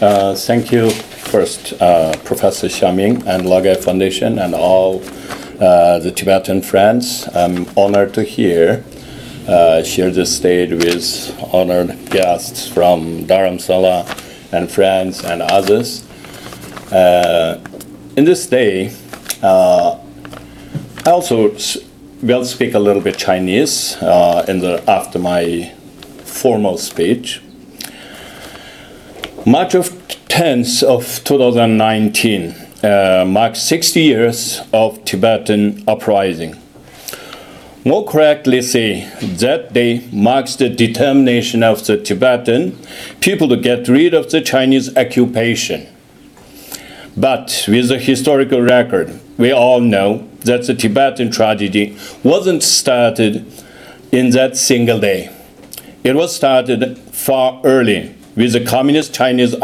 Uh, thank you first, uh, Professor Xia Ming and Laogai Foundation and all uh, the Tibetan friends. I'm honored to hear uh, share the stage with honored guests from Dharamsala and friends and others. Uh, in this day, uh, I also will speak a little bit Chinese uh, in the after my formal speech. March of 10th of 2019 uh, marks 60 years of Tibetan uprising. More correctly say, that day marks the determination of the Tibetan people to get rid of the Chinese occupation. But with the historical record, we all know that the Tibetan tragedy wasn't started in that single day. It was started far early with the Communist Chinese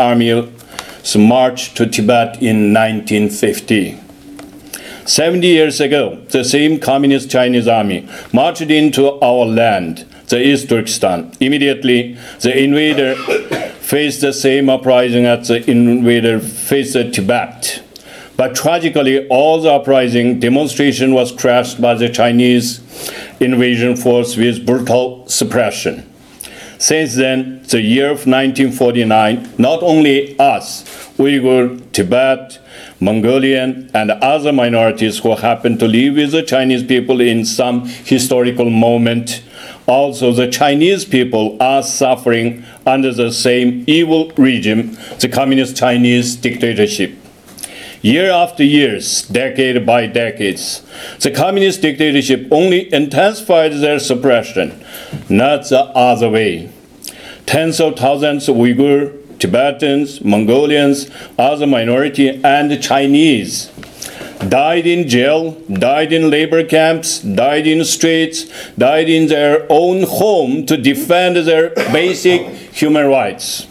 Army's march to Tibet in 1950. 70 years ago, the same Communist Chinese Army marched into our land, the East Turkestan. Immediately, the invader faced the same uprising as the invader faced Tibet. But tragically, all the uprising demonstration was crushed by the Chinese invasion force with brutal suppression. Since then, the year of 1949, not only us, Uyghur, Tibet, Mongolian, and other minorities who happen to live with the Chinese people in some historical moment, also the Chinese people are suffering under the same evil regime, the Communist Chinese dictatorship. Year after years, decade by decades, the communist dictatorship only intensified their suppression, not the other way. Tens of thousands of Uyghur, Tibetans, Mongolians, other minority, and Chinese died in jail, died in labor camps, died in streets, died in their own home to defend their basic human rights.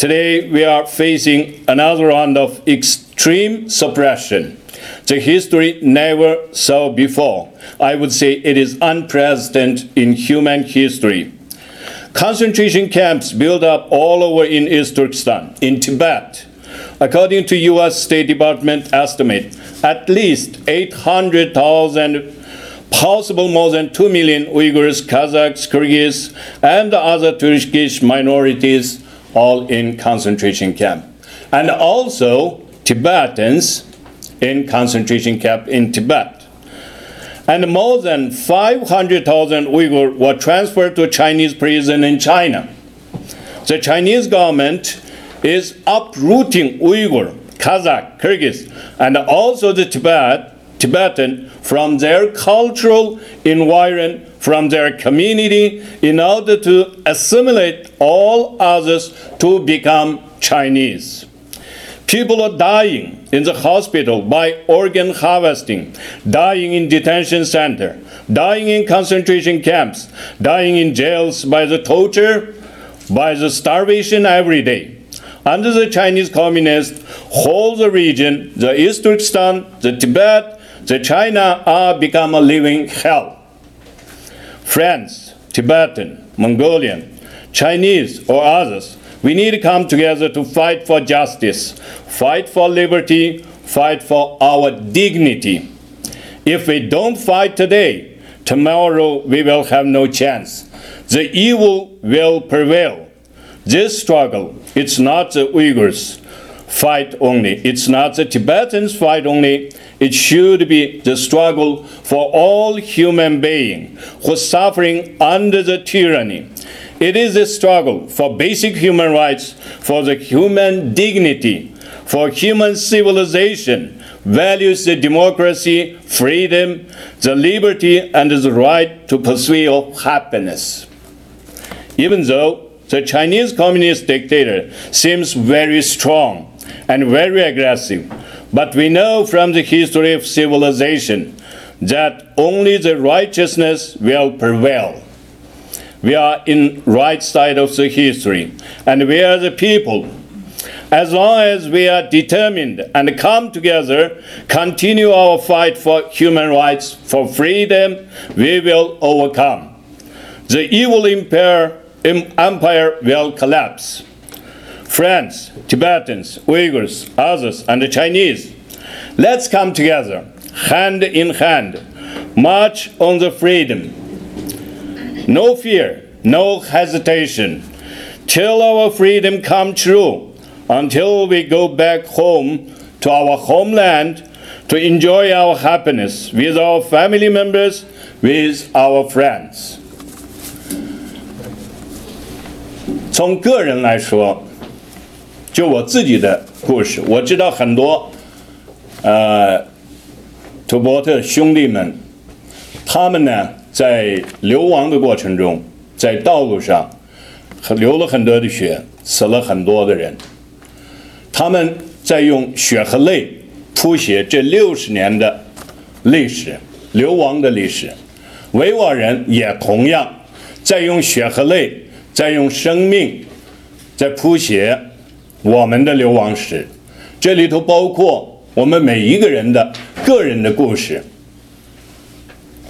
Today, we are facing another round of extreme suppression. The history never saw before. I would say it is unprecedented in human history. Concentration camps built up all over in East Turkestan, in Tibet. According to U.S. State Department estimate, at least 800,000 possible more than 2 million Uyghurs, Kazakhs, Kyrgyz, and other Turkish minorities all in concentration camp. And also Tibetans in concentration camp in Tibet. And more than 500,000 Uyghur were transferred to Chinese prison in China. The Chinese government is uprooting Uyghur, Kazakh, Kyrgyz, and also the Tibet, Tibetan from their cultural environment, from their community, in order to assimilate all others to become Chinese. People are dying in the hospital by organ harvesting, dying in detention center, dying in concentration camps, dying in jails by the torture, by the starvation every day. Under the Chinese communists, whole the region, the East Turkestan, the Tibet, the China are become a living hell. Friends, Tibetan, Mongolian, Chinese, or others, we need to come together to fight for justice, fight for liberty, fight for our dignity. If we don't fight today, tomorrow we will have no chance. The evil will prevail. This struggle, it's not the Uyghurs fight only. It's not the Tibetans fight only. It should be the struggle for all human beings who are suffering under the tyranny. It is a struggle for basic human rights, for the human dignity, for human civilization, values the democracy, freedom, the liberty, and the right to pursue happiness. Even though the Chinese communist dictator seems very strong and very aggressive, but we know from the history of civilization that only the righteousness will prevail. We are in right side of the history, and we are the people. As long as we are determined and come together, continue our fight for human rights, for freedom, we will overcome. The evil empire, em- empire will collapse. friends, Tibetans, Uyghurs, others, and the Chinese, let's come together, hand in hand, march on the freedom. No fear, no hesitation, till our freedom come true, until we go back home to our homeland to enjoy our happiness with our family members, with our friends. 从个人来说，就我自己的故事，我知道很多，呃，土伯特兄弟们，他们呢在流亡的过程中，在道路上流了很多的血，死了很多的人，他们在用血和泪谱写这六十年的历史，流亡的历史。维吾尔人也同样在用血和泪，在用生命，在谱写我们的流亡史。这里头包括我们每一个人的个人的故事。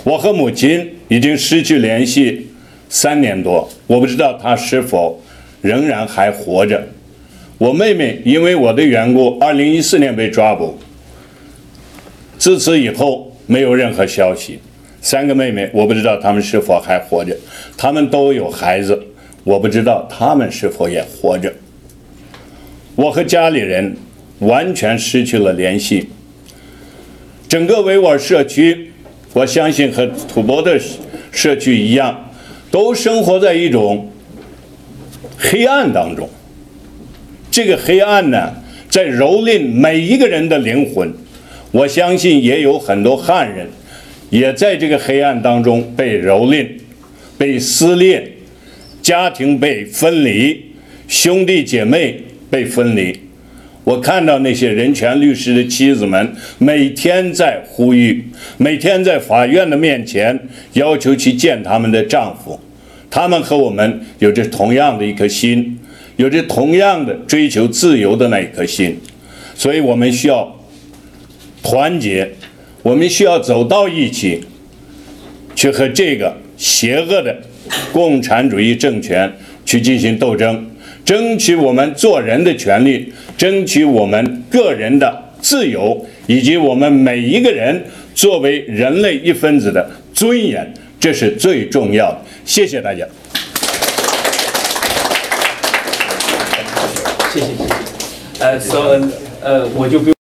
我和母亲已经失去联系三年多，我不知道她是否仍然还活着。我妹妹因为我的缘故，二零一四年被抓捕，自此以后没有任何消息。三个妹妹，我不知道她们是否还活着，她们都有孩子，我不知道他们是否也活着。我和家里人完全失去了联系。整个维吾尔社区，我相信和土伯的社区一样，都生活在一种黑暗当中。这个黑暗呢，在蹂躏每一个人的灵魂。我相信也有很多汉人。也在这个黑暗当中被蹂躏、被撕裂，家庭被分离，兄弟姐妹被分离。我看到那些人权律师的妻子们每天在呼吁，每天在法院的面前要求去见他们的丈夫。他们和我们有着同样的一颗心，有着同样的追求自由的那一颗心，所以我们需要团结。我们需要走到一起，去和这个邪恶的共产主义政权去进行斗争，争取我们做人的权利，争取我们个人的自由，以及我们每一个人作为人类一分子的尊严，这是最重要的。谢谢大家。谢谢谢谢。呃，所呃，我就不。